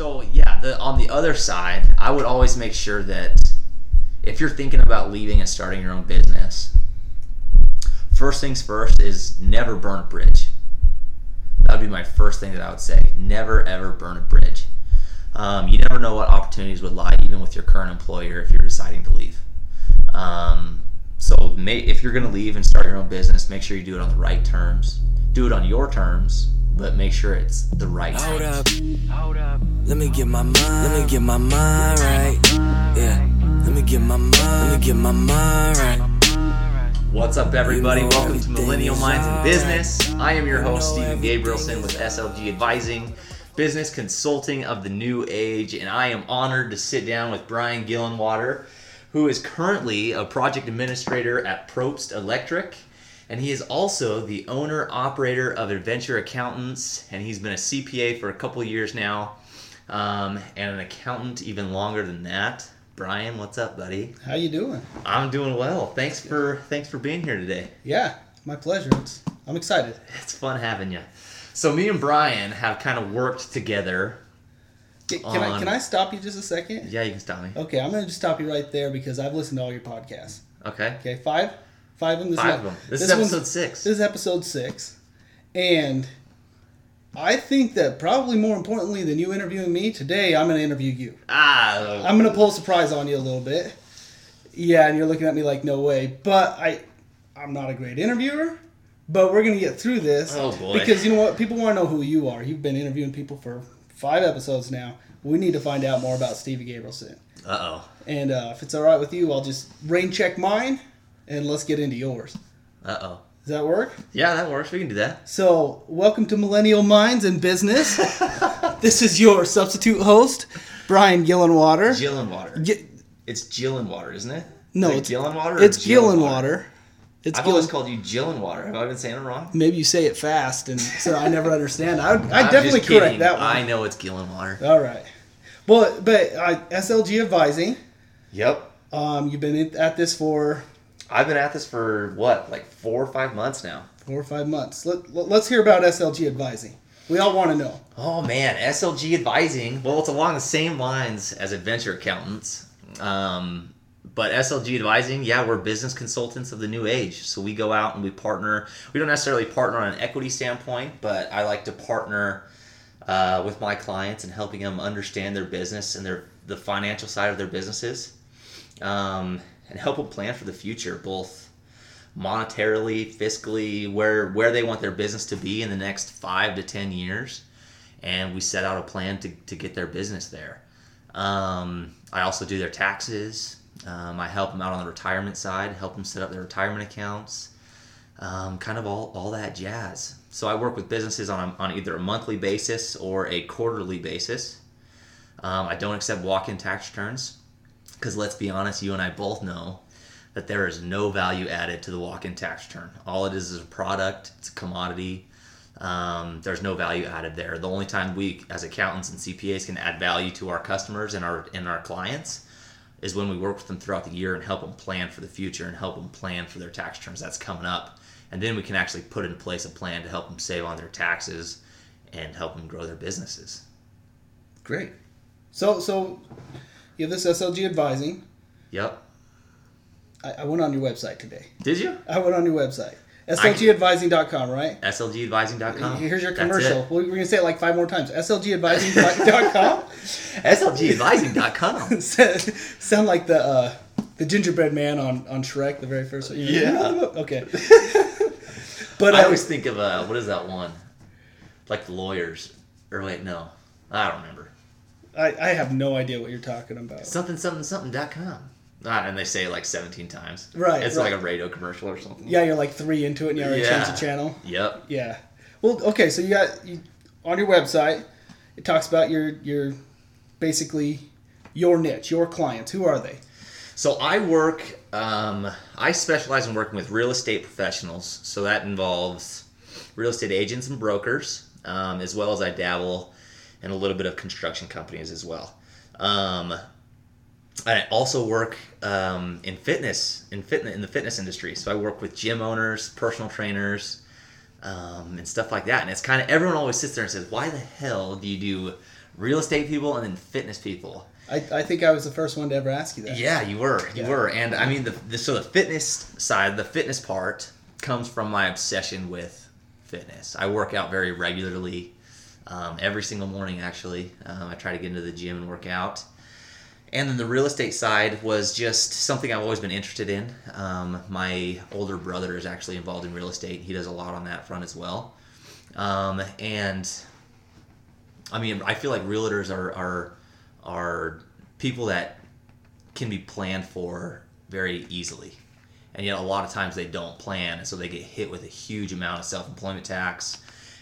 So yeah, the on the other side, I would always make sure that if you're thinking about leaving and starting your own business, first things first is never burn a bridge. That would be my first thing that I would say. Never ever burn a bridge. Um, you never know what opportunities would lie, even with your current employer, if you're deciding to leave. Um, so may, if you're going to leave and start your own business, make sure you do it on the right terms. Do it on your terms, but make sure it's the right Hold up, hold up. Let me get my mind, let me get my mind right. Yeah, let me get my mind, let me get my mind right. What's up, everybody? Welcome to Millennial Minds in. Business. I am your host, know Stephen Gabrielson with SLG Advising, business consulting of the new age, and I am honored to sit down with Brian Gillenwater, who is currently a project administrator at Probst Electric. And he is also the owner operator of Adventure Accountants, and he's been a CPA for a couple of years now, um, and an accountant even longer than that. Brian, what's up, buddy? How you doing? I'm doing well. Thanks for thanks for being here today. Yeah, my pleasure. It's, I'm excited. It's fun having you. So me and Brian have kind of worked together. Can, can I can I stop you just a second? Yeah, you can stop me. Okay, I'm gonna just stop you right there because I've listened to all your podcasts. Okay. Okay, five, five of them. This Five is- of them. This, this is episode six. This is episode six, and I think that probably more importantly than you interviewing me today, I'm gonna interview you. ah, I'm gonna pull a surprise on you a little bit. Yeah, and you're looking at me like no way, but I, I'm not a great interviewer. But we're gonna get through this. Oh, boy. Because you know what, people want to know who you are. You've been interviewing people for five episodes now. We need to find out more about Stevie Gabrielson. uh oh. And uh, if it's all right with you, I'll just rain check mine, and let's get into yours. Uh oh. Does that work? Yeah, that works. We can do that. So, welcome to Millennial Minds and Business. this is your substitute host, Brian Gillenwater. Gillenwater. Gi- It's Gillenwater, isn't it? No, it's Gillenwater. or It's Gillenwater? It's I've always called you Gillenwater. Have I been saying it wrong? Maybe you say it fast, and so I never understand. I would, I definitely correct that one. I know it's Gillenwater. All right. Well, but uh, SLG advising. Yep. Um, you've been at this for I've been at this for what, like four or five months now. four or five months. Let, let, let's hear about SLG advising. We all want to know. Oh man, SLG advising. Well, it's along the same lines as adventure accountants. Um, but SLG advising, yeah, we're business consultants of the new age. So we go out and we partner. We don't necessarily partner on an equity standpoint, but I like to partner uh, with my clients and helping them understand their business and their the financial side of their businesses, um, and help them plan for the future, both monetarily, fiscally, where where they want their business to be in the next five to ten years, and we set out a plan to, to get their business there. Um, I also do their taxes. Um, I help them out on the retirement side, help them set up their retirement accounts, um, kind of all, all that jazz. So I work with businesses on, on either a monthly basis or a quarterly basis. Um, I don't accept walk-in tax returns because let's be honest, you and I both know that there is no value added to the walk-in tax return. All it is is a product. It's a commodity. Um, there's no value added there. The only time we, as accountants and CPAs, can add value to our customers and our and our clients is when we work with them throughout the year and help them plan for the future and help them plan for their tax returns that's coming up. And then we can actually put in place a plan to help them save on their taxes and help them grow their businesses. Great. So, so you have this SLG advising. Yep. I, I went on your website today. Did you? I went on your website. SLGadvising.com, right? SLGadvising.com. Here's your commercial. We're going to say it like five more times. SLGadvising.com. SLGadvising.com. Sound like the uh, the gingerbread man on, on Shrek, the very first one. Yeah. Okay. But I uh, always think of uh, what is that one? Like the lawyers. Or wait, no. I don't remember. I, I have no idea what you're talking about. Something something something dot com. Ah, and they say it like 17 times. Right, It's right. like a radio commercial or something. Yeah, you're like three into it and you already Yeah. changed the channel. Yep. Yeah. Well, okay, so you got you, on your website. It talks about your your basically your niche, your clients. Who are they? So I work. Um, I specialize in working with real estate professionals. So that involves real estate agents and brokers, um, as well as I dabble in a little bit of construction companies as well. Um, I also work um, in fitness, in fitness, in the fitness industry. So I work with gym owners, personal trainers, um, and stuff like that. And it's kind of everyone always sits there and says, "Why the hell do you do real estate people and then fitness people. I, I think I was the first one to ever ask you that. Yeah, you were. You Yeah. were. And I mean, the, the so the fitness side, the fitness part, comes from my obsession with fitness. I work out very regularly, um, every single morning. Actually, um, I try to get into the gym and work out. And then the real estate side was just something I've always been interested in. Um, my older brother is actually involved in real estate. He does a lot on that front as well. Um, and I mean, I feel like realtors are are are people that can be planned for very easily, and yet a lot of times they don't plan, and so they get hit with a huge amount of self employment tax,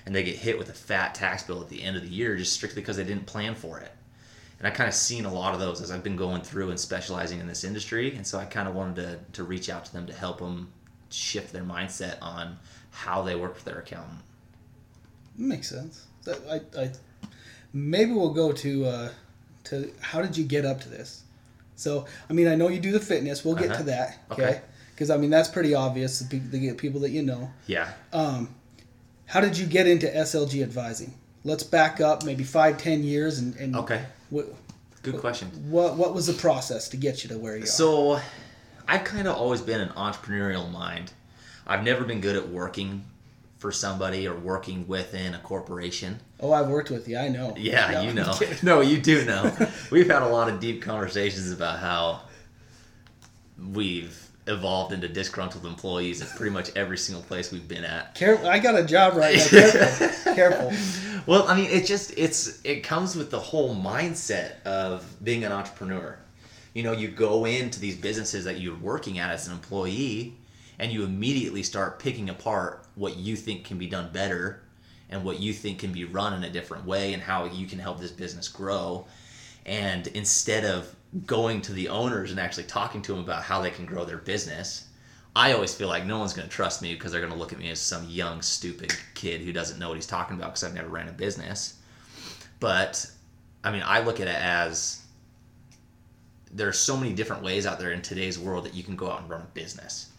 and they get hit with a fat tax bill at the end of the year just strictly because they didn't plan for it. And I kind of seen a lot of those as I've been going through and specializing in this industry, and so I kind of wanted to to reach out to them to help them shift their mindset on how they work with their accountant. Makes sense. So I, I, maybe we'll go to uh, to how did you get up to this? So I mean, I know you do the fitness. We'll get Uh-huh. to that. Okay. Okay. Because I mean, that's pretty obvious. The people that you know. Yeah. Um, how did you get into SLG advising? Let's back up maybe five, ten years, and, and Okay. what, Good question. what what was the process to get you to where you are? So, I've kind of always been an entrepreneurial mind. I've never been good at working for somebody or working within a corporation. oh, I've worked with you. I know. Yeah, No, you know. No, you do know. We've had a lot of deep conversations about how we've evolved into disgruntled employees at pretty much every single place we've been at. Careful, I got a job right now. Careful, careful. Well, I mean, it just it's it comes with the whole mindset of being an entrepreneur. You know, you go into these businesses that you're working at as an employee and you immediately start picking apart what you think can be done better and what you think can be run in a different way and how you can help this business grow. And instead of going to the owners and actually talking to them about how they can grow their business, I always feel like no one's going to trust me because they're going to look at me as some young, stupid kid who doesn't know what he's talking about because I've never ran a business. But I mean, I look at it as there are so many different ways out there in today's world that you can go out and run a business.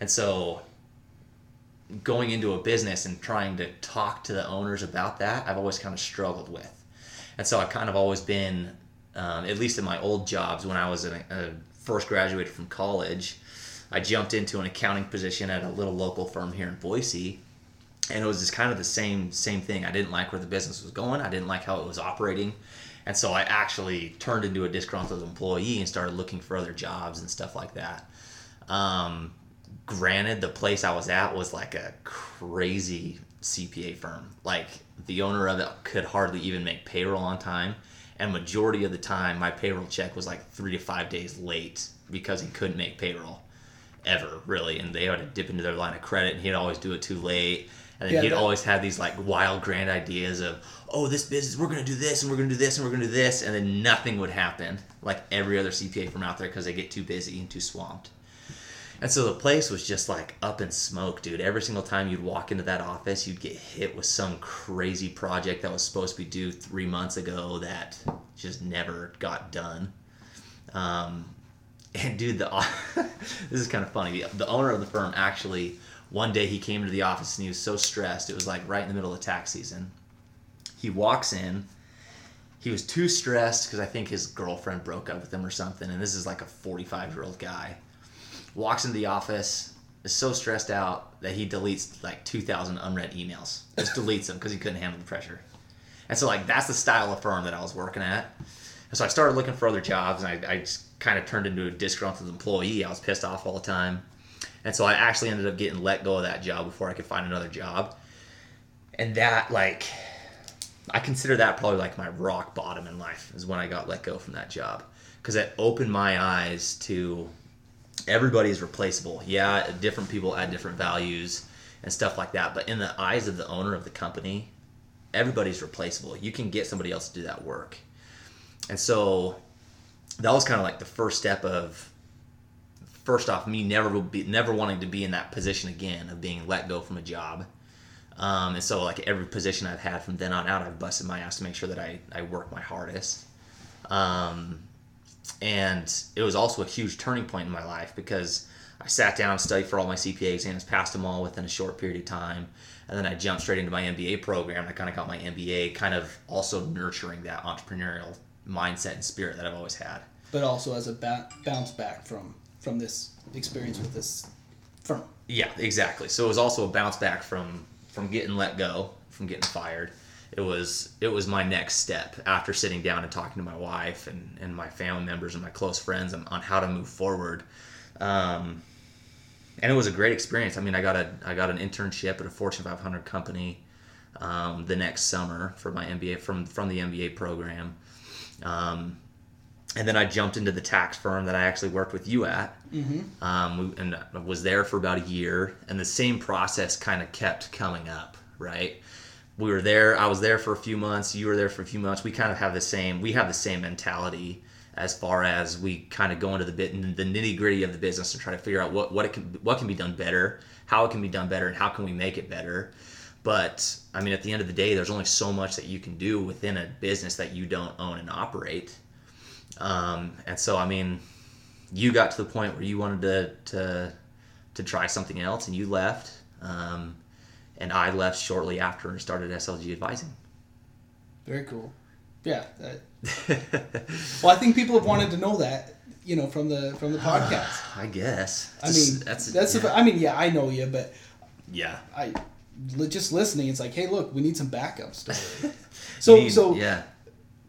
And so going into a business and trying to talk to the owners about that, I've always kind of struggled with. And so I've kind of always been, um, at least in my old jobs when I was a, a first graduated from college, I jumped into an accounting position at a little local firm here in Boise. And it was just kind of the same same thing. I didn't like where the business was going. I didn't like how it was operating. And so I actually turned into a disgruntled employee and started looking for other jobs and stuff like that. Um, granted, the place I was at was like a crazy CPA firm. Like the owner of it could hardly even make payroll on time, and majority of the time, my payroll check was like three to five days late because he couldn't make payroll ever really, and they had to dip into their line of credit, and he'd always do it too late. And then Yeah, he'd that- always have these like wild grand ideas of, oh, this business, we're gonna do this, and we're gonna do this, and we're gonna do this, and then nothing would happen, like every other CPA from out there, because they get too busy and too swamped. And so the place was just like up in smoke, dude. Every single time you'd walk into that office, you'd get hit with some crazy project that was supposed to be due three months ago that just never got done. Um, and dude, the this is kind of funny. The, owner of the firm actually one day he came into the office and he was so stressed. It was like right in the middle of tax season. He walks in. He was too stressed because I think his girlfriend broke up with him or something. And this is like a 45 year old guy. Walks into the office, is so stressed out that he deletes like 2,000 unread emails. Just deletes them because he couldn't handle the pressure. And so like that's the style of firm that I was working at. And so I started looking for other jobs, and I, I just kind of turned into a disgruntled employee. I was pissed off all the time, and so I actually ended up getting let go of that job before I could find another job. And that like, I consider that probably like my rock bottom in life is when I got let go from that job because it opened my eyes to everybody is replaceable. Yeah, different people add different values and stuff like that, but in the eyes of the owner of the company, everybody's replaceable. You can get somebody else to do that work. And so that was kind of like the first step of first off me never will be never wanting to be in that position again of being let go from a job. Um, and so like every position I've had from then on out, I've busted my ass to make sure that I, I work my hardest. Um, and it was also a huge turning point in my life because I sat down, and studied for all my CPA exams, passed them all within a short period of time, and then I jumped straight into my MBA program. I kind of got my MBA, kind of also nurturing that entrepreneurial mindset and spirit that I've always had. But also as a ba- bounce back from from this experience with this firm. Yeah, exactly. So it was also a bounce back from from getting let go, from getting fired. It was it was my next step after sitting down and talking to my wife and, and my family members and my close friends on, on how to move forward. Um, and it was a great experience. I mean, I got a I got an internship at a Fortune 500 company um, the next summer for my MBA from from the MBA program. Um, and then I jumped into the tax firm that I actually worked with you at, mm-hmm. um, and was there for about a year. And the same process kind of kept coming up, right? We were there. I was there for a few months. You were there for a few months. We kind of have the same. We have the same mentality as far as we kind of go into the bit the nitty gritty of the business and try to figure out what what it can what can be done better, how it can be done better, and how can we make it better. But I mean, at the end of the day, there's only so much that you can do within a business that you don't own and operate um, and so, I mean, you got to the point where you wanted to to, to try something else, and you left. Um, and I left shortly after and started SLG Advising. Very cool. Yeah. That, well, I think people have wanted to know that, you know, from the from the podcast. I guess. I mean, that's that's. Yeah. I mean, yeah, I know you, but yeah, I just listening. It's like, hey, look, we need some backup story. so need, so yeah,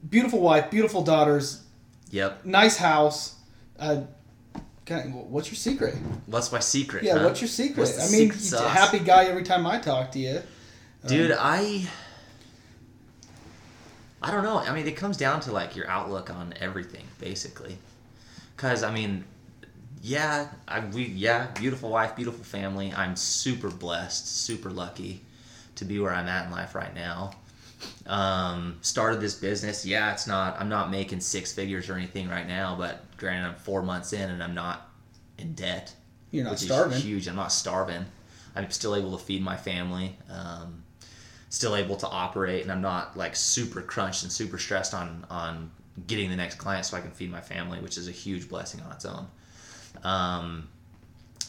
beautiful wife, beautiful daughters, Yep. Nice house. Uh, what's your secret? What's my secret? Yeah, huh? what's your secret? What's I mean, secret a happy guy every time I talk to you. Dude, um, I I don't know. I mean, it comes down to like your outlook on everything, basically. Cause I mean, yeah, I we yeah, beautiful wife, beautiful family. I'm super blessed, super lucky to be where I'm at in life right now um, started this business. Yeah, it's not. I'm not making six figures or anything right now, but granted, I'm four months in and I'm not in debt. You're not which starving. Is huge. I'm not starving. I'm still able to feed my family. Um, still able to operate, and I'm not like super crunched and super stressed on on getting the next client so I can feed my family, which is a huge blessing on its own. Um,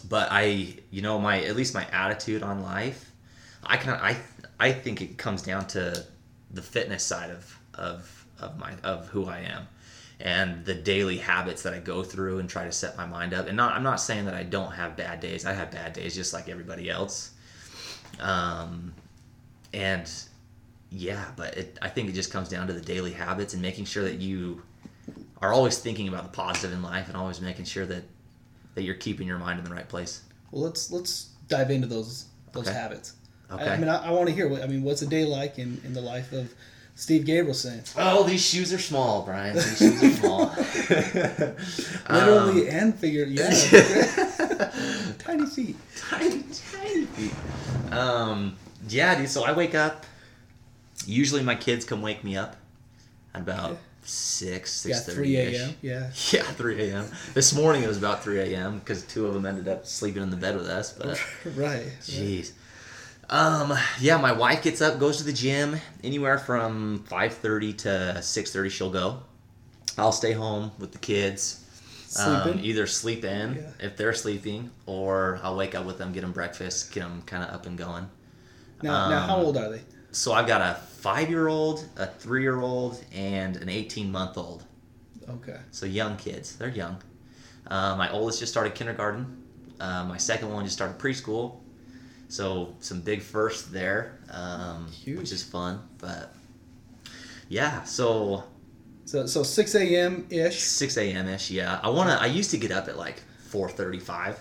but I, you know, my at least my attitude on life, I kind of I I think it comes down to the fitness side of of of my of who I am and the daily habits that I go through and try to set my mind up. And not I'm not saying that I don't have bad days. I have bad days just like everybody else. Um, and yeah, but it, I think it just comes down to the daily habits and making sure that you are always thinking about the positive in life and always making sure that that you're keeping your mind in the right place. Well, let's let's dive into those those okay. habits. Okay. I, I mean, I, I want to hear. What, I mean, what's a day like in, in the life of Steve Gabrielson? Oh, these shoes are small, Brian. These shoes are small. Literally um, and figuratively. Yeah. tiny feet. Tiny, tiny feet. Um, yeah, dude. So I wake up. Usually, my kids come wake me up at about. Okay six, six thirty. yeah, three a.m. Yeah, yeah, three a.m. This morning it was about three a.m. because two of them ended up sleeping in the bed with us. But right, jeez, um, yeah, my wife gets up, goes to the gym, anywhere from 5.30 to 6.30 she'll go. I'll stay home with the kids. Um, either sleep in yeah. if they're sleeping, or I'll wake up with them, get them breakfast, get them kind of up and going. Now, um, now, how um, old are they? So I've got a five-year-old, a three-year-old, and an 18-month-old. Okay. So young kids. They're young. Uh, my oldest just started kindergarten. Uh, my second one just started preschool. So some big firsts there, um, which is fun. But yeah, so so so six a.m. ish. Six a.m. ish. Yeah, I wanna. I used to get up at like four thirty-five,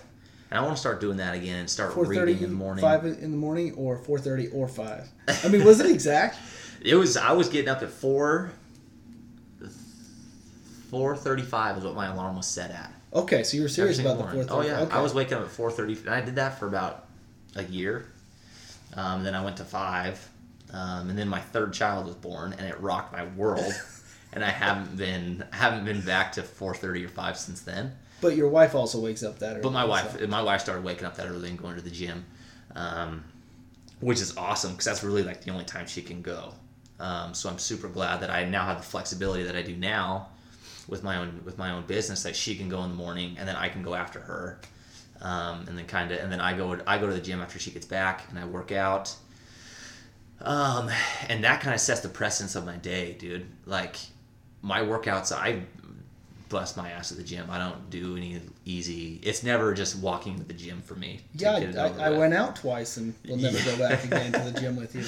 and I want to start doing that again and start reading in the morning. Five in the morning, or four thirty, or five. I mean, was it exact? it was. I was getting up at four. Four thirty-five is what my alarm was set at. Okay, so you were serious about morning. the four thirty. Oh yeah, okay. I was waking up at four thirty. I did that for about a year. Um, then I went to five, um, and then my third child was born, and it rocked my world. and I haven't been haven't been back to four thirty or five since then. But your wife also wakes up that early. But my wife, so. my wife started waking up that early and going to the gym, um, which is awesome because that's really like the only time she can go. Um, so I'm super glad that I now have the flexibility that I do now with my own with my own business that she can go in the morning and then I can go after her um, and then kind of and then I go I go to the gym after she gets back and I work out, Um, and that kind of sets the precedence of my day, dude. Like my workouts, I bust my ass at the gym. I don't do any easy. It's never just walking to the gym for me. Yeah, I, I went out twice and we'll never go back again to the gym with you.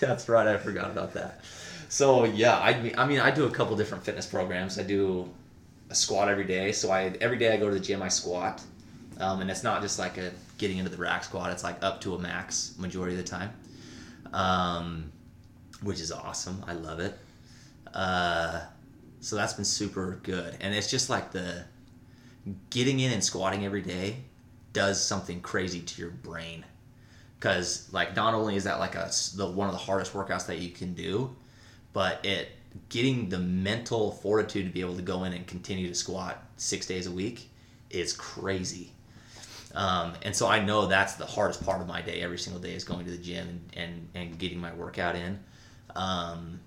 That's right. I forgot about that. So yeah, I mean, I mean, I do a couple different fitness programs. I do a squat every day. So I every day I go to the gym, I squat, um, and it's not just like a getting into the rack squat. It's like up to a max majority of the time, um, which is awesome. I love it. Uh, so that's been super good, and it's just like the getting in and squatting every day does something crazy to your brain because like not only is that like a the one of the hardest workouts that you can do but it getting the mental fortitude to be able to go in and continue to squat six days a week is crazy um, and so i know that's the hardest part of my day every single day is going to the gym and, and, and getting my workout in um,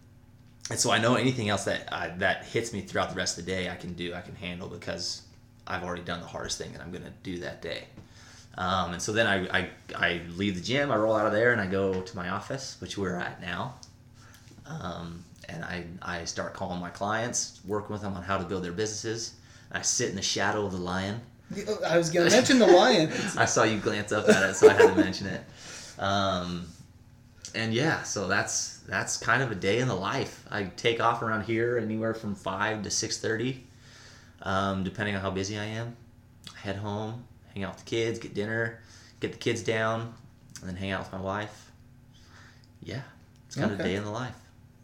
and so i know anything else that I, that hits me throughout the rest of the day i can do i can handle because i've already done the hardest thing that i'm going to do that day um, and so then I, I, I leave the gym, I roll out of there, and I go to my office, which we're at now. Um, and I, I start calling my clients, working with them on how to build their businesses. I sit in the shadow of the lion. I was going to mention the lion. I saw you glance up at it, so I had to mention it. Um, and yeah, so that's that's kind of a day in the life. I take off around here anywhere from five to six thirty, um, depending on how busy I am. I head home, hang out with the kids, get dinner, get the kids down, and then hang out with my wife. Yeah, it's kind of a day in the life.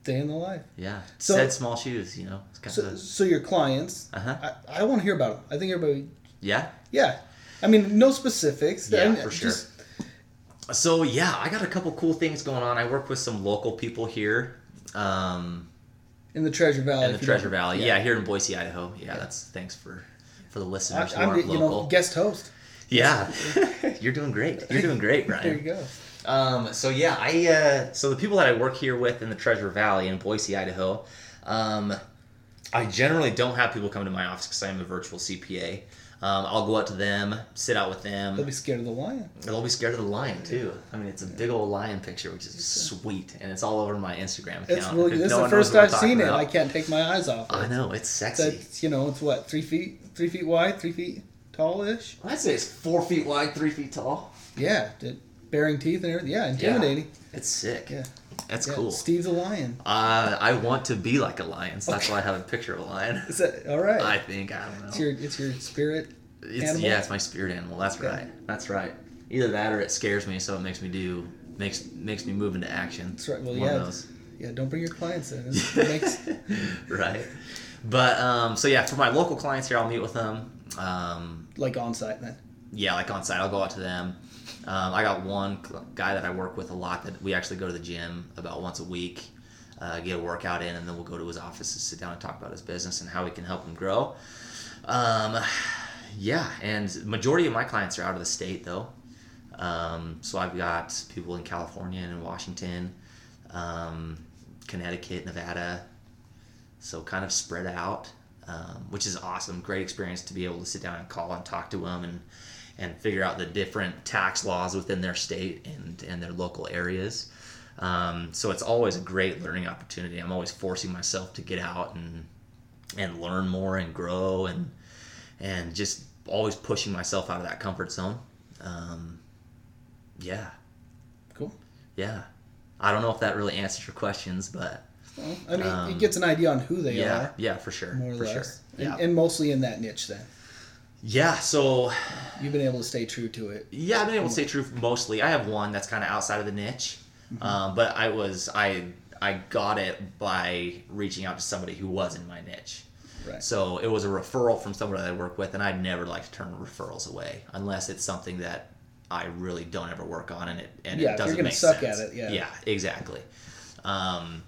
Day in the life. Yeah, So- said small shoes. You know, it's kind So, of so your clients, uh-huh. I, I want to hear about them. I think everybody, yeah. yeah. I mean, no specifics. Yeah, I mean, for sure. just- So yeah, I got a couple cool things going on. I work with some local people here. Um, in the Treasure Valley. in the Treasure don't- Valley. Yeah. here in Boise, Idaho. Yeah, that's thanks for for the listeners aren't the, you know, local. guest host. yeah, you're doing great. You're doing great, Ryan. There you go. Um, so yeah, I uh, so the people that I work here with in the Treasure Valley in Boise, Idaho, um, I generally don't have people come to my office because I am a virtual CPA. Um, I'll go out to them, sit out with them. They'll be scared of the lion. They'll be scared of the lion too. I mean, it's a big old lion picture, which is sweet, and it's all over my Instagram account. It's really. This is the first I've seen it. about. I can't take my eyes off it. I know it's sexy. That's you know, it's what three feet, three feet wide, three feet tall-ish. I'd say it's four feet wide, three feet tall. Yeah, it, bearing teeth and everything. Yeah, intimidating. It's sick. Yeah, That's yeah. cool. Steve's a lion. Uh, I want to be like a lion, so that's why I have a picture of a lion. Is that all right? I think I don't know. it's your it's your spirit. It's, animal? yeah, it's my spirit animal. That's Okay. right. That's right. Either that or it scares me, so it makes me do makes makes me move into action. That's right. Well, One yeah, yeah. Don't bring your clients in. Makes right. But um, so yeah, for my local clients here, I'll meet with them. Um, like on site then. Yeah, like on site, I'll go out to them. Um, I got one guy that I work with a lot that we actually go to the gym about once a week, uh, get a workout in, and then we'll go to his office to sit down and talk about his business and how we can help him grow. Um, yeah, and majority of my clients are out of the state though. Um, so I've got people in California and in Washington, um, Connecticut, Nevada. So kind of spread out, um, which is awesome. Great experience to be able to sit down and call and talk to them and and figure out the different tax laws within their state and and their local areas. Um, so it's always a great learning opportunity. I'm always forcing myself to get out and and learn more and grow and and just always pushing myself out of that comfort zone. Um, yeah, Cool. yeah. I don't know if that really answers your questions, but Well, I mean, Um, it gets an idea on who they yeah, are, yeah, for sure, more or for less, sure. and, Yeah, and mostly in that niche. Then yeah. So you've been able to stay true to it. Yeah, I've been able to stay true mostly. I have one that's kind of outside of the niche, Mm-hmm. um, but I was I I got it by reaching out to somebody who was in my niche. Right. So it was a referral from somebody that I work with, and I'd never like to turn referrals away unless it's something that I really don't ever work on, and it and Yeah, it doesn't make suck sense. at it, yeah. Yeah, exactly. Um,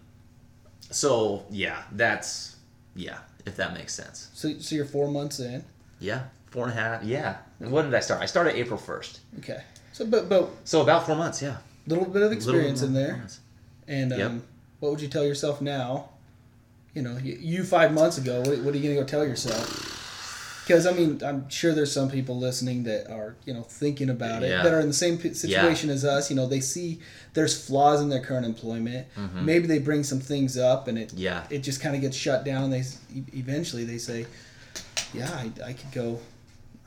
so yeah, that's yeah, if that makes sense. So, so you're four months in. Yeah, four and a half. Yeah. And when did I start? I started April first, Okay. So, but but so about four months. Yeah. little bit of experience in there. months. And um, Yep. what would you tell yourself now? You know, you, you five months ago. What, what are you gonna go tell yourself? Because I mean, I'm sure there's some people listening that are you know thinking about it Yeah. that are in the same situation as us. You know, they see there's flaws in their current employment. Maybe they bring some things up, and it Mm-hmm. Yeah. it just kind of gets shut down. And they eventually they say, "Yeah, I, I could go.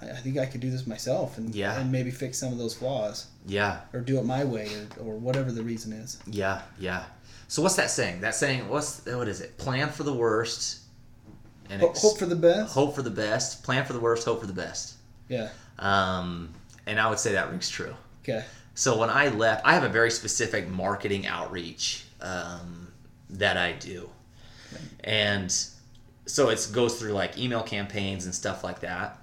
I, I think I could do this myself, and Yeah. and maybe fix some of those flaws, Yeah, or do it my way, or, or whatever the reason is." yeah, yeah. So what's that saying? That saying, what's what is it? Plan for the worst, and Ho- ex- hope for the best. hope for the best. Plan for the worst, hope for the best. Yeah. Um, and I would say that rings true. Okay. So when I left, I have a very specific marketing outreach um, that I do, and so it goes through like email campaigns and stuff like that.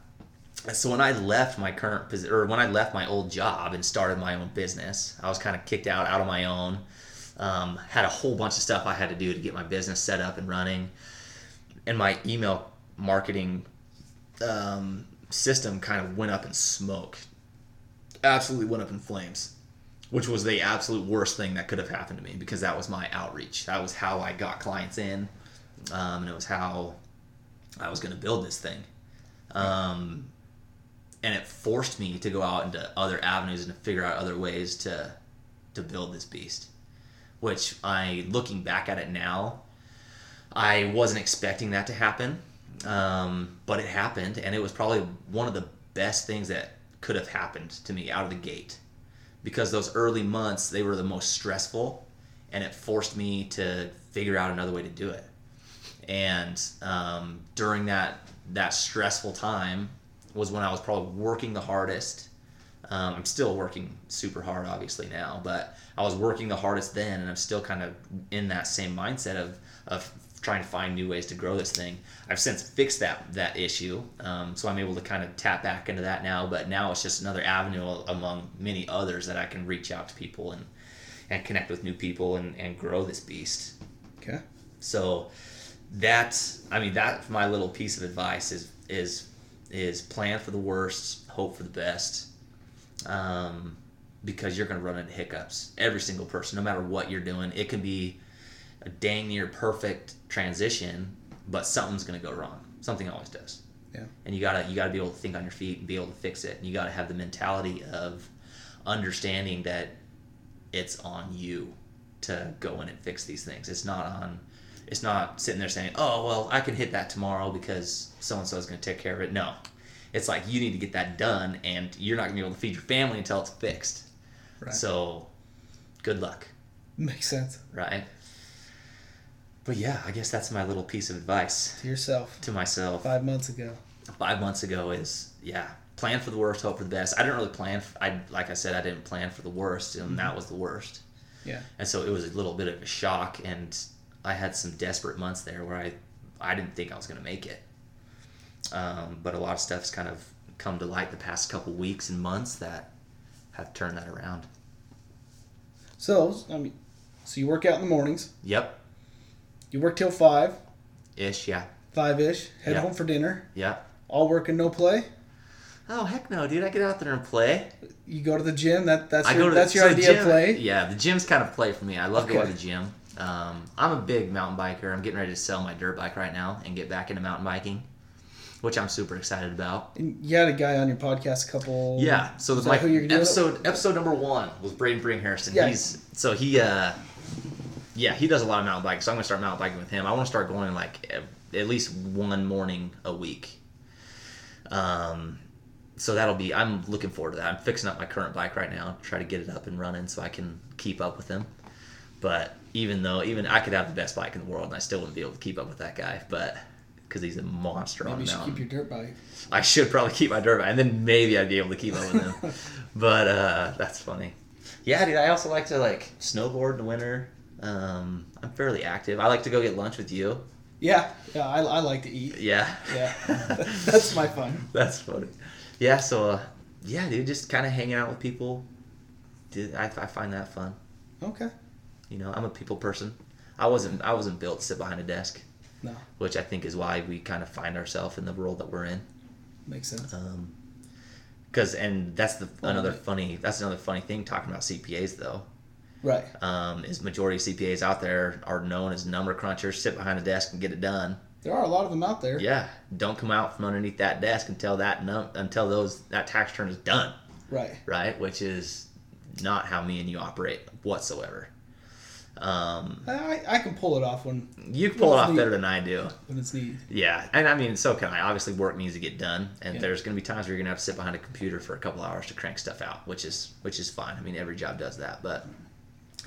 So when I left my current position, or when I left my old job and started my own business, I was kind of kicked out, out of my own. Um, had a whole bunch of stuff I had to do to get my business set up and running, and my email marketing um, system kind of went up in smoke. Absolutely went up in flames, which was the absolute worst thing that could have happened to me because that was my outreach. That was how I got clients in, um, and it was how I was going to build this thing. Um, and it forced me to go out into other avenues and to figure out other ways to to build this beast. Which I, looking back at it now, I wasn't expecting that to happen, um, but it happened, and it was probably one of the best things that could have happened to me out of the gate, because those early months they were the most stressful, and it forced me to figure out another way to do it. And um, during that that stressful time was when I was probably working the hardest. Um, I'm still working super hard, obviously now, but I was working the hardest then, and I'm still kind of in that same mindset of of trying to find new ways to grow this thing. I've since fixed that that issue, um, so I'm able to kind of tap back into that now. But now it's just another avenue among many others that I can reach out to people and and connect with new people and, and grow this beast. Okay. So that I mean that my little piece of advice is is is plan for the worst, hope for the best. Um, because you're going to run into hiccups. Every single person, no matter what you're doing, it can be a dang near perfect transition, but something's going to go wrong. Something always does. Yeah. And you gotta you gotta be able to think on your feet and be able to fix it. And you gotta have the mentality of understanding that it's on you to go in and fix these things. It's not on it's not sitting there saying, Oh well I can hit that tomorrow because so and so is gonna take care of it. No. It's like you need to get that done and you're not gonna be able to feed your family until it's fixed. Right. So good luck, Makes sense. right? But yeah, I guess that's my little piece of advice To yourself. to myself Five months ago. five months ago is yeah plan for the worst hope for the best i didn't really plan For, I like i said i didn't plan for the worst and mm-hmm. that was the worst Yeah. and so it was a little bit of a shock and i had some desperate months there where i i didn't think i was going to make it um, but a lot of stuff's kind of come to light the past couple weeks and months that have turned that around So I mean, so you work out in the mornings. yep You work till five, ish yeah five ish. Head Yeah. home for dinner. yeah All work and no play. oh heck no dude i get out there and play You go to the gym. That that's I your go to that's your so idea gym- of play. Yeah, the gym's kind of play for me. I love going to the gym. Um, I'm a big mountain biker. I'm getting ready to sell my dirt bike right now and get back into mountain biking, which I'm super excited about. And you had a guy on your podcast a couple. Yeah, so Is my who you're doing it? episode episode number one was Braden Bringhurst, Harrison. Yeah. he's so he uh yeah he does a lot of mountain biking. So I'm gonna start mountain biking with him. I want to start going like at least one morning a week. Um, so that'll be I'm looking forward to that. I'm fixing up my current bike right now, try to get it up and running so I can keep up with him. But even though even I could have the best bike in the world and I still wouldn't be able to keep up with that guy, but because he's a monster Maybe on you should mountain. keep your dirt bike. I should probably keep my dirt bike, and then maybe I'd be able to keep up with him. but uh, that's funny. Yeah, dude. I also like to like snowboard in the winter. Um, I'm fairly active. I like to go get lunch with you. Yeah, yeah. I, I like to eat. Yeah. Yeah, that's my fun. that's funny. Yeah. So uh, yeah, dude. Just kind of hanging out with people. Dude, I, I find that fun. Okay. You know, I'm a people person. I wasn't I wasn't built to sit behind a desk, No, which I think is why we kind of find ourselves in the world that we're in. makes sense. Um, because and that's the Well, another but- funny that's another funny thing talking about CPAs though. Right. Um, is majority of CPAs out there are known as number crunchers, sit behind a desk and get it done. There are a lot of them out there. Yeah, don't come out from underneath that desk until that num- until those that tax return is done, Right. right? Which is not how me and you operate whatsoever. Um, I, I can pull it off when you can pull it off better than I do. when it's needed. Yeah, and I mean, so can I. Obviously, work needs to get done, and Yeah. there's going to be times where you're going to have to sit behind a computer for a couple hours to crank stuff out, which is which is fine. I mean, every job does that, but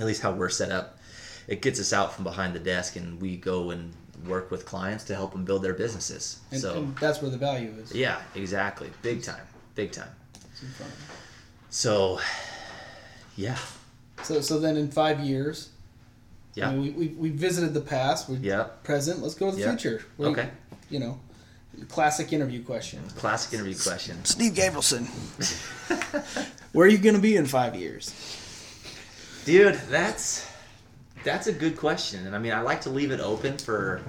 at least how we're set up, it gets us out from behind the desk, and we go and work with clients to help them build their businesses. And, so, and that's where the value is. yeah, exactly, big time, big time. It's in front of you. So, yeah, So so then in five years, yeah, I mean, we, we, we visited the past. We yeah. present. Let's go to the Yeah. future. What- Okay. You know, classic interview question. Classic interview question. Steve Gabrielson. Where are you going to be in five years? Dude, that's that's a good question, and I mean, I like to leave it open for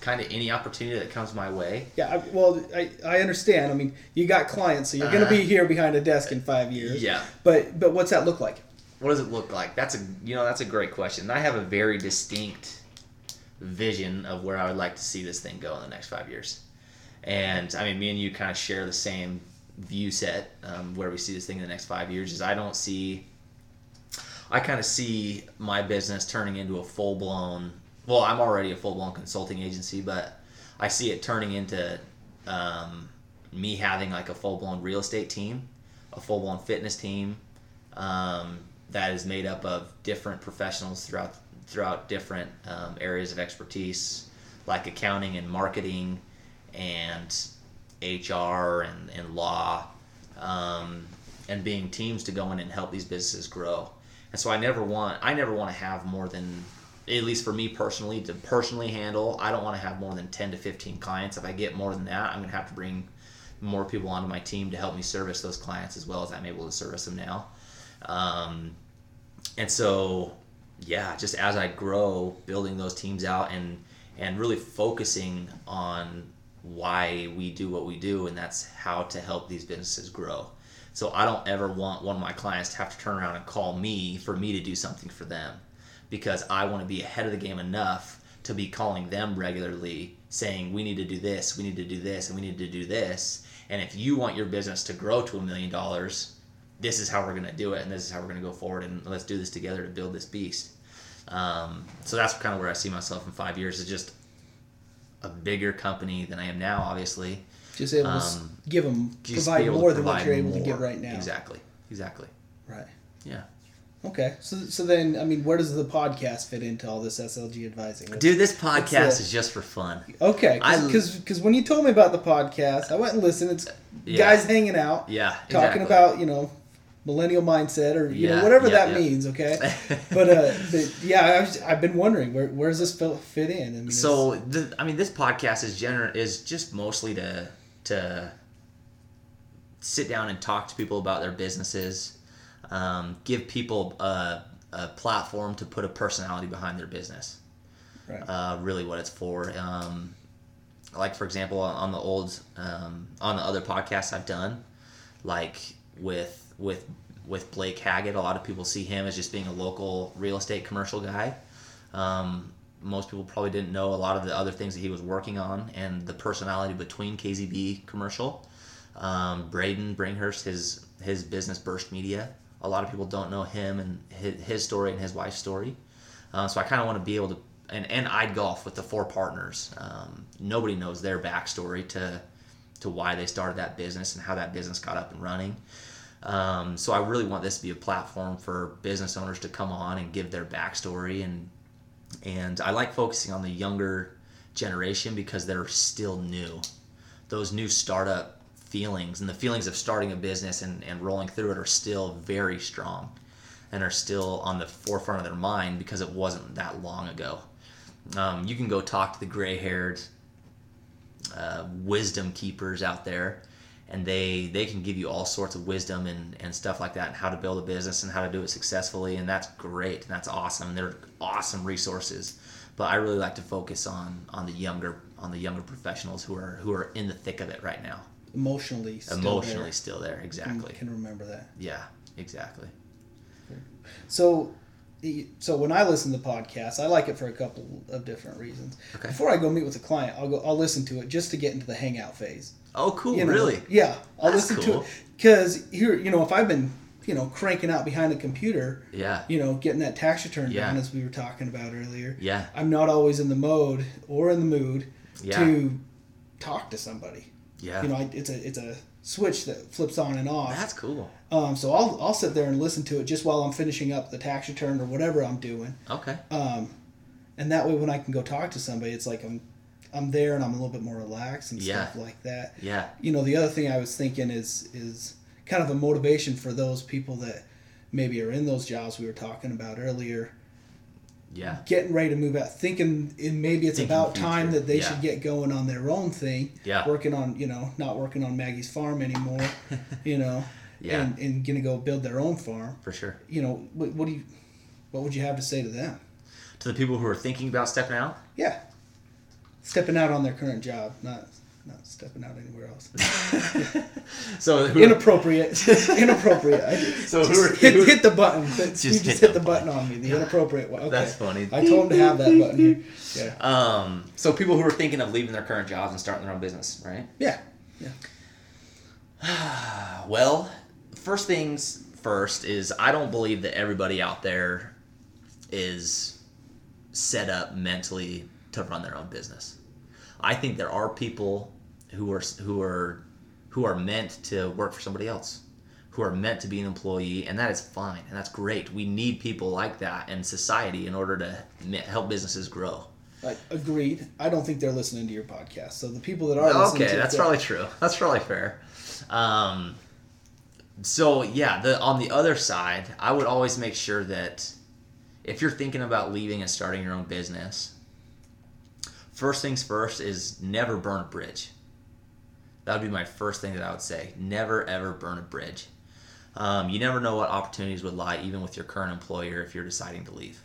kind of any opportunity that comes my way. Yeah, I, well, I, I understand. I mean, you got clients, so you're going to uh-huh. be here behind a desk in five years. Yeah. But but what's that look like? What does it look like? That's a you know that's a great question. I have a very distinct vision of where I would like to see this thing go in the next five years, and I mean, me and you kind of share the same view set um, where we see this thing in the next five years. Is I don't see. I kind of see my business turning into a full blown. Well, I'm already a full blown consulting agency, but I see it turning into um, me having like a full blown real estate team, a full blown fitness team, um, that is made up of different professionals throughout throughout different um, areas of expertise, like accounting and marketing, and HR and, and law, um, and being teams to go in and help these businesses grow. And so I never want I never want to have more than at least for me personally to personally handle. I don't want to have more than ten to fifteen clients. If I get more than that, I'm gonna have to bring more people onto my team to help me service those clients as well as I'm able to service them now. Um, and so, yeah, just as I grow, building those teams out and and really focusing on why we do what we do, and that's how to help these businesses grow. So I don't ever want one of my clients to have to turn around and call me for me to do something for them, because I want to be ahead of the game enough to be calling them regularly, saying we need to do this, we need to do this, and we need to do this. And if you want your business to grow to a million dollars, this is how we're going to do it and this is how we're going to go forward and let's do this together to build this beast um, so that's kind of where i see myself in five years is just a bigger company than i am now obviously Just able to Um, give them, provide to more than what you're able to give right now. exactly exactly Right. yeah Okay. So so then, I mean, where does the podcast fit into all this SLG advising? dude this podcast the- is just for fun Okay, I- because when you told me about the podcast, I went and listened. It's Yeah. guys hanging out, yeah talking exactly. about you know millennial mindset or you know whatever yeah, that yeah. means. Okay, but uh, but yeah, I've, I've been wondering where where does this fit, fit in? I mean, so the, I mean, this podcast is gener- is just mostly to to sit down and talk to people about their businesses, um, give people a, a platform to put a personality behind their business. Right. Uh, really, what it's for. Um, like for example, on on the old um, on the other podcasts I've done, like with with with Blake Haggett, a lot of people see him as just being a local real estate commercial guy. Um, most people probably didn't know a lot of the other things that he was working on and the personality between KZB commercial. Um, Braden Bringhurst, his his business Burst Media. A lot of people don't know him and his, story and his wife's story. Uh, so I kind of want to be able to and and I'd golf with the four partners. Um, nobody knows their backstory to to why they started that business and how that business got up and running. Um, so I really want this to be a platform for business owners to come on and give their backstory and and I like focusing on the younger generation because they're still new. Those new startup feelings and the feelings of starting a business and, and rolling through it are still very strong and are still on the forefront of their mind because it wasn't that long ago. Um, you can go talk to the gray haired uh, wisdom keepers out there and they they can give you all sorts of wisdom and, and stuff like that and how to build a business and how to do it successfully and that's great and that's awesome they're awesome resources but i really like to focus on on the younger on the younger professionals who are who are in the thick of it right now emotionally, still emotionally there. still there Can- exactly Can remember that. yeah exactly So, so when I listen to podcasts, I like it for a couple of different reasons. Okay. Before I go meet with a client, I'll go. I'll listen to it just to get into the hangout phase. Oh, cool. You know? Really? Yeah, I'll That's listen cool. to it because here, you know, if I've been, you know, cranking out behind a computer, Yeah. you know, getting that tax return Yeah. done as we were talking about earlier. Yeah. I'm not always in the mode or in the mood Yeah. to talk to somebody. Yeah. You know, I, it's a it's a switch that flips on and off. That's cool. Um, so I'll I'll sit there and listen to it just while I'm finishing up the tax return or whatever I'm doing. Okay. Um, and that way, when I can go talk to somebody, it's like I'm I'm there and I'm a little bit more relaxed and Yeah. stuff like that. Yeah. You know, the other thing I was thinking is is kind of a motivation for those people that maybe are in those jobs we were talking about earlier, Yeah. getting ready to move out, thinking it, maybe it's Thinking about time that they Yeah. should get going on their own thing. Yeah. Working on, you know, not working on Maggie's farm anymore, you know, Yeah. and, and gonna go build their own farm. For sure. You know, what, what do you, what would you have to say to them? To the people who are thinking about stepping out, Yeah. Stepping out on their current job, not not stepping out anywhere else. so who, Inappropriate. Inappropriate. I, So just who are- hit, who- hit the button. You Just just, hit hit, the the button on me. The inappropriate one. Okay. That's funny. I told him to have that button here. Yeah. um, so people who are thinking of leaving their current jobs and starting their own business, right? Yeah. Yeah. Well, first things first is I don't believe that everybody out there is set up mentally to run their own business. I think there are people who are who are who are meant to work for somebody else, who are meant to be an employee, and that is fine and that's great. We need people like that in society in order to help businesses grow. I agreed. I don't think they're listening to your podcast. So the people that are listening Okay, that's probably true. That's probably fair. Um, so yeah, the on the other side, I would always make sure that if you're thinking about leaving and starting your own business, first things first is never burn a bridge. That would be my first thing that I would say. Never ever burn a bridge. Um, you never know what opportunities would lie even with your current employer if you're deciding to leave.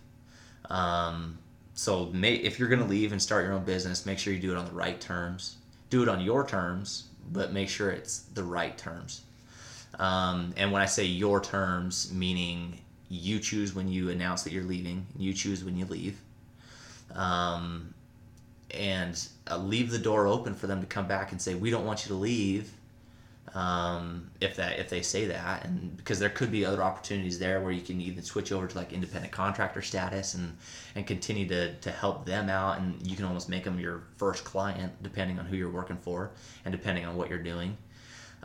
Um, so may, if you're going to leave and start your own business, make sure you do it on the right terms. Do it on your terms, but make sure it's the right terms. Um, and when I say your terms, meaning you choose when you announce that you're leaving, you choose when you leave. Um, and uh, leave the door open for them to come back and say, "We don't want you to leave." um, if that if they say that and because there could be other opportunities there where you can even switch over to like independent contractor status and and continue to, to help them out and you can almost make them your first client depending on who you're working for and depending on what you're doing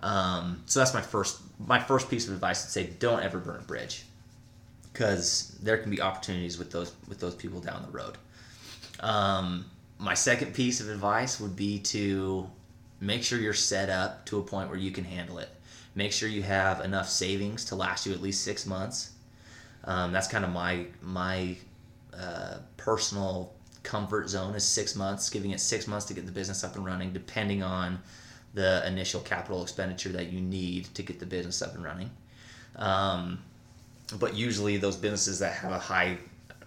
um, so that's my first my first piece of advice to say don't ever burn a bridge because there can be opportunities with those with those people down the road um, my second piece of advice would be to make sure you're set up to a point where you can handle it. Make sure you have enough savings to last you at least six months. Um, that's kind of my my uh, personal comfort zone is six months, giving it six months to get the business up and running, depending on the initial capital expenditure that you need to get the business up and running. Um, but usually, those businesses that have a high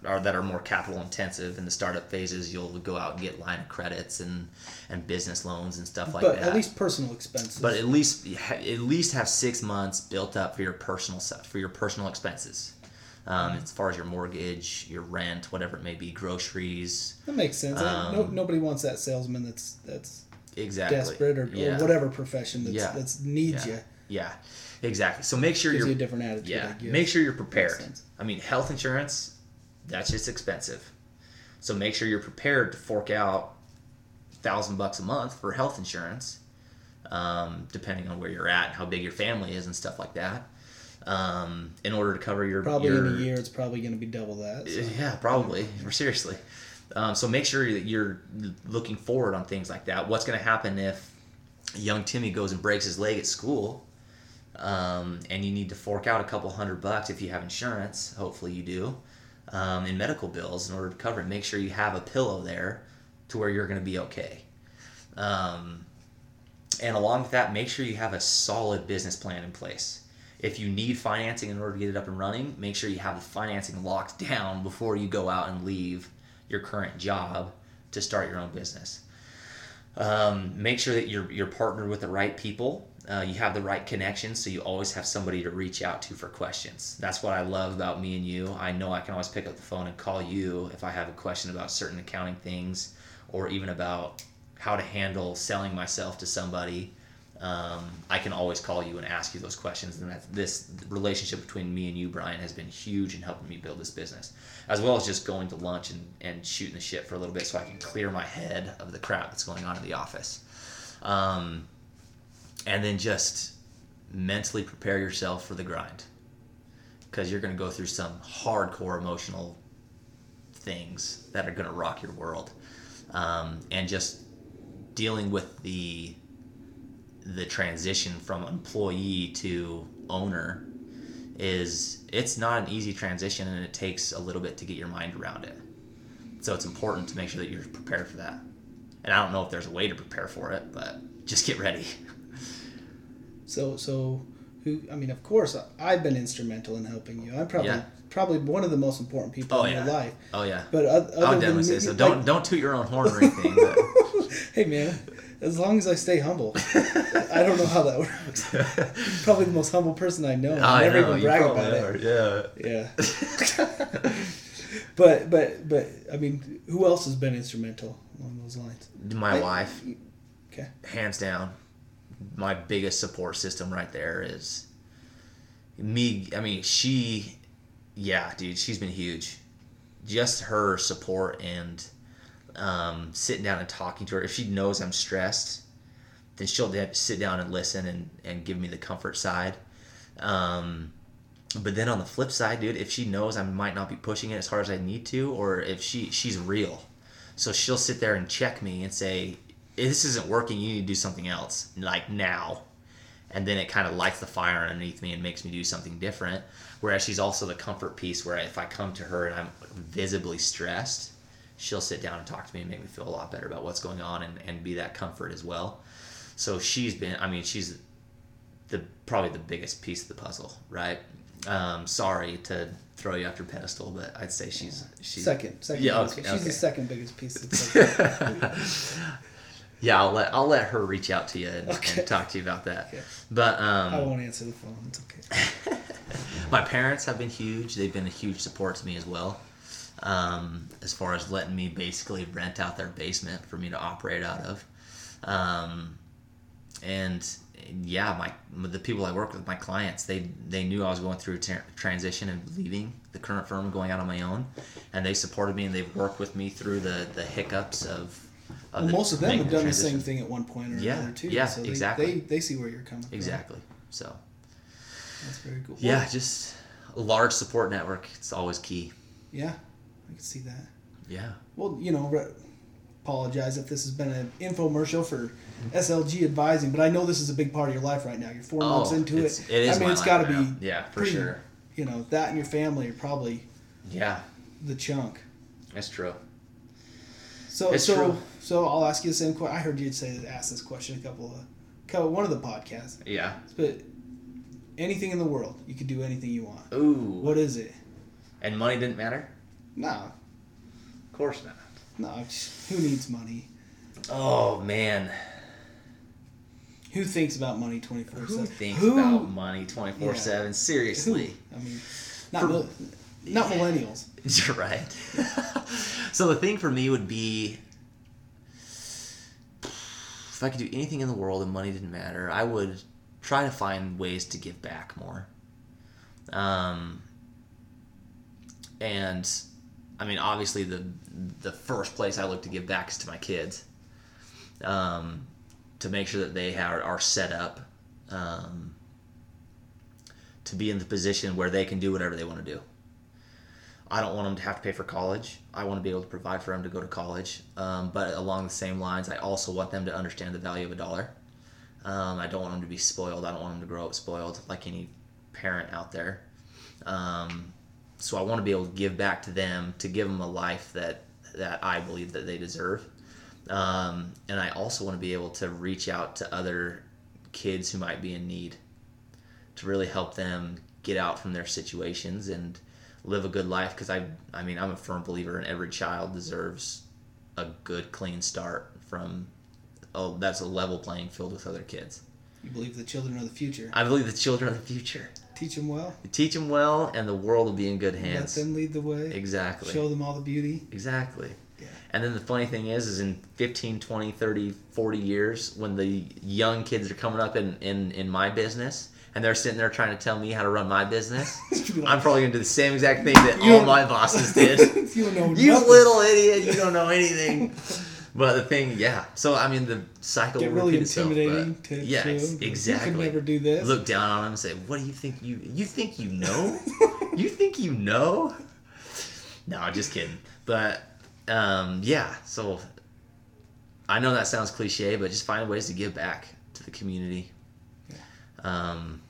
or that are more capital intensive in the startup phases, you'll go out and get line of credits and and business loans and stuff like but that. at least personal expenses. but at least at least have six months built up for your personal stuff, for your personal expenses. Um, as far as your mortgage, your rent, whatever it may be, groceries, that makes sense. I- no, um, nobody wants that salesman that's that's exactly. desperate or, yeah. or whatever profession that's Yeah. that's needs Yeah. you. Yeah, exactly. So make sure Gives you're you a different attitude. Yeah, make sure you're prepared. I mean, health insurance, that's just expensive. So make sure you're prepared to fork out thousand bucks a month for health insurance, um, depending on where you're at, how big your family is, and stuff like that. Um, in order to cover your Probably your, in a year, it's probably going to be double that. so. yeah, probably. Seriously. Um, so make sure that you're looking forward on things like that. What's going to happen if young Timmy goes and breaks his leg at school, um, and you need to fork out a couple hundred bucks if you have insurance? Hopefully you do. Um, in medical bills in order to cover it. Make sure you have a pillow there to where you're going to be okay. Um, and along with that, make sure you have a solid business plan in place. If you need financing in order to get it up and running, make sure you have the financing locked down before you go out and leave your current job to start your own business. Um, make sure that you're you're partnered with the right people. Uh, you have the right connections, so you always have somebody to reach out to for questions. That's what I love about me and you. I know I can always pick up the phone and call you if I have a question about certain accounting things or even about how to handle selling myself to somebody. Um, I can always call you and ask you those questions. And that this relationship between me and you, Brian, has been huge in helping me build this business, as well as just going to lunch and, and shooting the shit for a little bit so I can clear my head of the crap that's going on in the office. Um, and then just mentally prepare yourself for the grind. Because you're going to go through some hardcore emotional things that are going to rock your world. Um, and just dealing with the the transition from employee to owner is it's not an easy transition and it takes a little bit to get your mind around it. So it's important to make sure that you're prepared for that. And i don't know if there's a way to prepare for it but just get ready So so who I mean of course I've been instrumental in helping you. I'm probably Yeah. probably one of the most important people Oh, in yeah. your life. oh yeah But other i'll than definitely say so like- don't don't toot your own horn or anything but hey man, as long as I stay humble. I don't know how that works. Probably the most humble person I know. I I never know, even brag about are, it. yeah Yeah. but but but I mean, who else has been instrumental along those lines? my I- wife Okay. hands down my biggest support system right there is me i mean she yeah dude she's been huge. Just her support and um, sitting down and talking to her. If she knows i'm stressed then she'll sit down and listen and, and give me the comfort side. Um, but then on the flip side dude if she knows i might not be pushing it as hard as i need to or if she she's real. So she'll sit there and check me and say this isn't working you need to do something else like now and then it kind of lights the fire underneath me and makes me do something different whereas she's also the comfort piece where if i come to her and i'm visibly stressed she'll sit down and talk to me and make me feel a lot better about what's going on and, and be that comfort as well so she's been i mean she's the probably the biggest piece of the puzzle right um, sorry to throw you off your pedestal but i'd say she's she's Second, second. Yeah, okay, she's okay. the second biggest piece. Yeah, I'll let I'll let her reach out to you and, Okay. and talk to you about that. Okay. But I um, won't answer the phone. It's okay. my parents have been huge. They've been a huge support to me as well. Um, as far as letting me basically rent out their basement for me to operate out of. Um, and yeah, my the people I work with, my clients, they they knew I was going through a tra- transition and leaving the current firm and going out on my own, and they supported me and they've worked with me through the the hiccups of. Well, the- most of them have done the transition. same thing at one point or Yeah, another too. yeah, so they, exactly. They, they see where you're coming from. Exactly. So That's very cool. yeah, just a large support network. It's always key. yeah, I can see that. Yeah. Well, you know, re- apologize if this has been an infomercial for SLG advising, but I know this is a big part of your life right now. You're four oh, months into Oh, it. it is. I mean, it's got to be, Yeah, for pretty- sure. you know, that and your family are probably Yeah, the chunk. that's true. So, It's so, true. so I'll ask you the same question. I heard you say ask this question a couple of, couple, one of the podcasts. Yeah. But anything in the world, you could do anything you want. Ooh. What is it? And money didn't matter. No, Of course not. no. Who needs money? Oh man, Who thinks about money twenty four seven? who thinks about money twenty four seven? Seriously. I mean, not For- mil- not millennials. You're right. so the thing for me would be if I could do anything in the world and money didn't matter, I would try to find ways to give back more. Um, and I mean, obviously, the the first place I look to give back is to my kids. Um, to make sure that they are, are set up um, to be in the position where they can do whatever they want to do. I don't want them to have to pay for college. I want to be able to provide for them to go to college. Um, but along the same lines, I also want them to understand the value of a dollar. Um, I don't want them to be spoiled. I don't want them to grow up spoiled like any parent out there. Um, so I want to be able to give back to them to give them a life that that I believe that they deserve. Um, and I also want to be able to reach out to other kids who might be in need to really help them get out from their situations and live a good life because I I mean I'm a firm believer in every child deserves a good clean start from oh that's a level playing field with other kids You believe the children are the future. I believe the children are the future. Teach them well. You teach them well, and the world will be in good hands. Let them lead the way. Exactly. Show them all the beauty. Exactly. Yeah. And then the funny thing is, is in 15, 20, 30, 40 years, when the young kids are coming up in, in, in my business, and they're sitting there trying to tell me how to run my business, I'm probably going to do the same exact thing that all my bosses did. you know you nothing. little idiot, you don't know anything. But the thing, yeah. So, I mean, the cycle Get really repeat itself, intimidating to yeah, to exactly. You could never do this. Look down on them and say, "What do you think you you think you know? you think you know?" No, just kidding. But um, yeah, so I know that sounds cliche, but just find ways to give back to the community. Yeah. Um,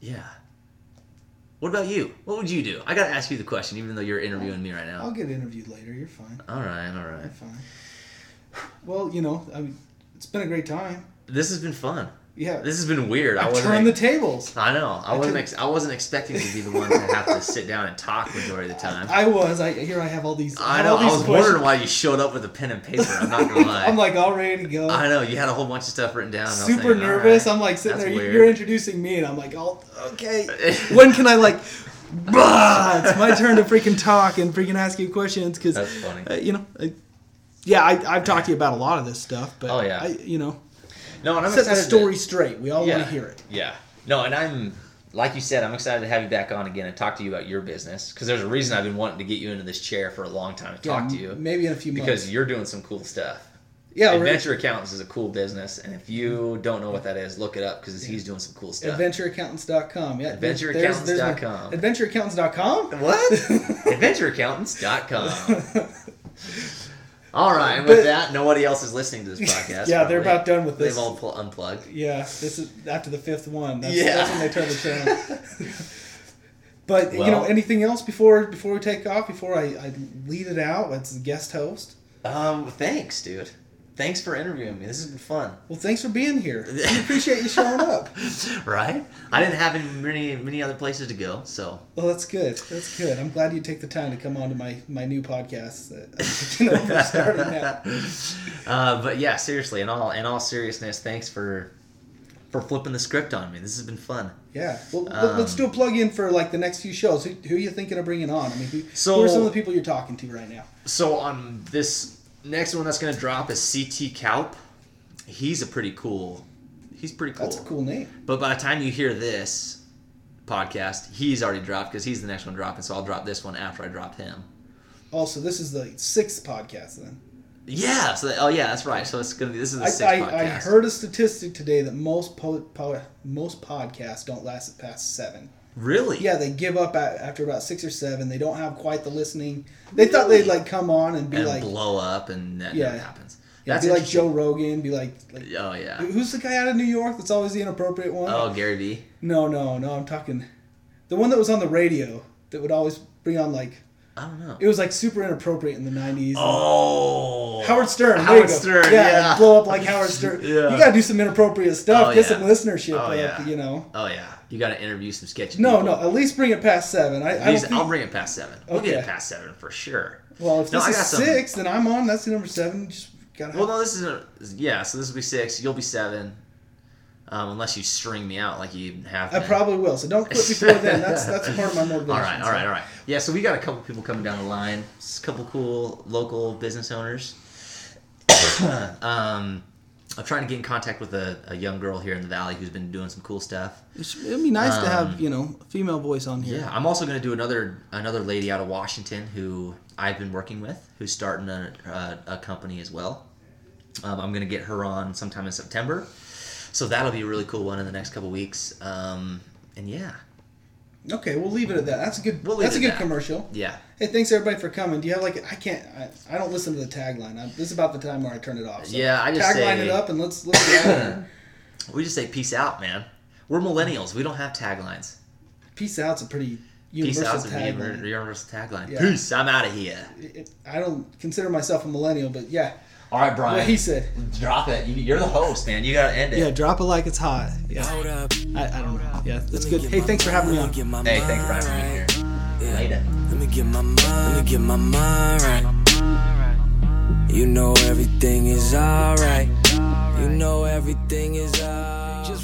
yeah. What about you? What would you do? I gotta ask you the question, even though you're interviewing me right now. I'll get interviewed later. You're fine. All right, all right. You're fine. Well, you know, I mean, it's been a great time. This has been fun. Yeah. This has been weird. I I've wasn't. turned the tables. I know. I I wasn't. Ex- I wasn't expecting to be the one to have to sit down and talk majority of the time. I was. I here I have all these. I know. I was questions. wondering why you showed up with a pen and paper. I'm not gonna lie. I'm like all ready to go. I know you had a whole bunch of stuff written down. I super thinking, nervous. right, I'm like sitting there. weird. You're introducing me, and I'm like, oh, okay. when can I like? Bah, it's my turn to freaking talk and freaking ask you questions because That's funny. uh, you know. I, yeah, I, I've talked to you about a lot of this stuff, but Oh, yeah. I, you know, No, and I'm set the story To, straight. We all yeah, want to hear it. Yeah. No, and I'm like you said. I'm excited to have you back on again and talk to you about your business because there's a reason I've been wanting to get you into this chair for a long time to talk to you Maybe in a few minutes. because months. you're doing some cool stuff. Yeah, Adventure Accountants is a cool business, and if you don't know what that is, look it up because he's doing some cool stuff. AdventureAccountants.com. Yeah, AdventureAccountants.com. AdventureAccountants.com. What? AdventureAccountants.com. All right, and with But- that, nobody else is listening to this podcast. Yeah, they're about done with this. They've all pl- unplugged. Yeah, this is after the fifth one. That's, Yeah. that's when they turn the channel. but you know, anything else before before we take off? Before I, I lead it out as the guest host. Um, thanks, dude. Thanks for interviewing me. This has been fun. Well, thanks for being here. We appreciate you showing up. Right? I didn't have any, many many other places to go, so Well, that's good. That's good. I'm glad you take the time to come on to my my new podcast that you know we're starting now. uh, but yeah, seriously, in all in all seriousness, thanks for for flipping the script on me. This has been fun. Yeah. Well, let- let's Um, do a plug in for like the next few shows. Who, who are you thinking of bringing on? I mean, who, So- who are some of the people you're talking to right now? So on this next one that's gonna drop is CT Kaup. He's a pretty cool. He's pretty cool. That's a cool name. But by the time you hear this podcast, he's already dropped because he's the next one dropping. So I'll drop this one after I drop him. Oh, also, this is the sixth podcast then. Yeah. So that, oh yeah, that's right. So it's gonna be this is the I, sixth I, podcast. I heard a statistic today that most po- po- most podcasts don't last past seven. Really? Yeah, they give up at, after about six or seven. They don't have quite the listening. They thought they'd like come on and be And like, blow up, and that Yeah. happens. yeah, That's be like. Joe Rogan, be like, like Oh yeah. who's the guy out of New York that's always the inappropriate one? Oh Gary Vee. No, no, no. I'm talking the one that was on the radio that would always bring on like I don't know. it was like super inappropriate in the '90s. Oh. Howard Stern. there Howard you go. Stern. Yeah, Yeah. blow up like Howard Stern. Yeah. You gotta do some inappropriate stuff. Oh, get yeah. some listenership Oh, up. yeah. You know. Oh yeah. You got to interview some sketchy. No, people. no. At least bring it past seven. I, I don't These- think, I'll bring it past seven. We'll get it past seven for sure. well, if No, this I is got some- six, then I'm on. That's the number seven. Just gotta. Well, no, this is a yeah. So this will be six. You'll be seven, um, unless you string me out like you have. I probably will. So don't quit before then. That's that's part of my motivation. All right, all right, all right. Yeah, so we got a couple people coming down the line. Just a couple cool local business owners. um, I'm trying to get in contact with a, a young girl here in the valley who's been doing some cool stuff. It'd be nice to Um, have you know a female voice on here. Yeah, I'm also going to do another another lady out of Washington who I've been working with, who's starting a, a, a company as well. Um, I'm going to get her on sometime in September, so that'll be a really cool one in the next couple weeks. Um, and yeah, Okay, we'll leave it at that. That's a good. We'll leave that's a good that. commercial. yeah. Hey, thanks everybody for coming. Do you have like I can't I, I don't listen to the tagline. I, this is about the time where I turn it off. So Yeah, I just tagline say- it up and let's let's get out of here. We just say peace out, man. We're millennials. We don't have taglines. Peace out's a pretty Peace universal out's a tagline. univer- universal tagline. Yeah. Peace. I'm out of here. It- it- I don't consider myself a millennial, but yeah, All right, Brian. what he said. Drop it. You- You're the host, man. You gotta end it. Yeah, drop it like it's hot. Yeah, Hold up. I, I don't know. Yeah, that's good. Hey, thanks for having me on. Hey, thanks, Brian, for being mind here. right. Later. Let me get my mind, let me get my mind right. You know everything is alright. You know everything is alright.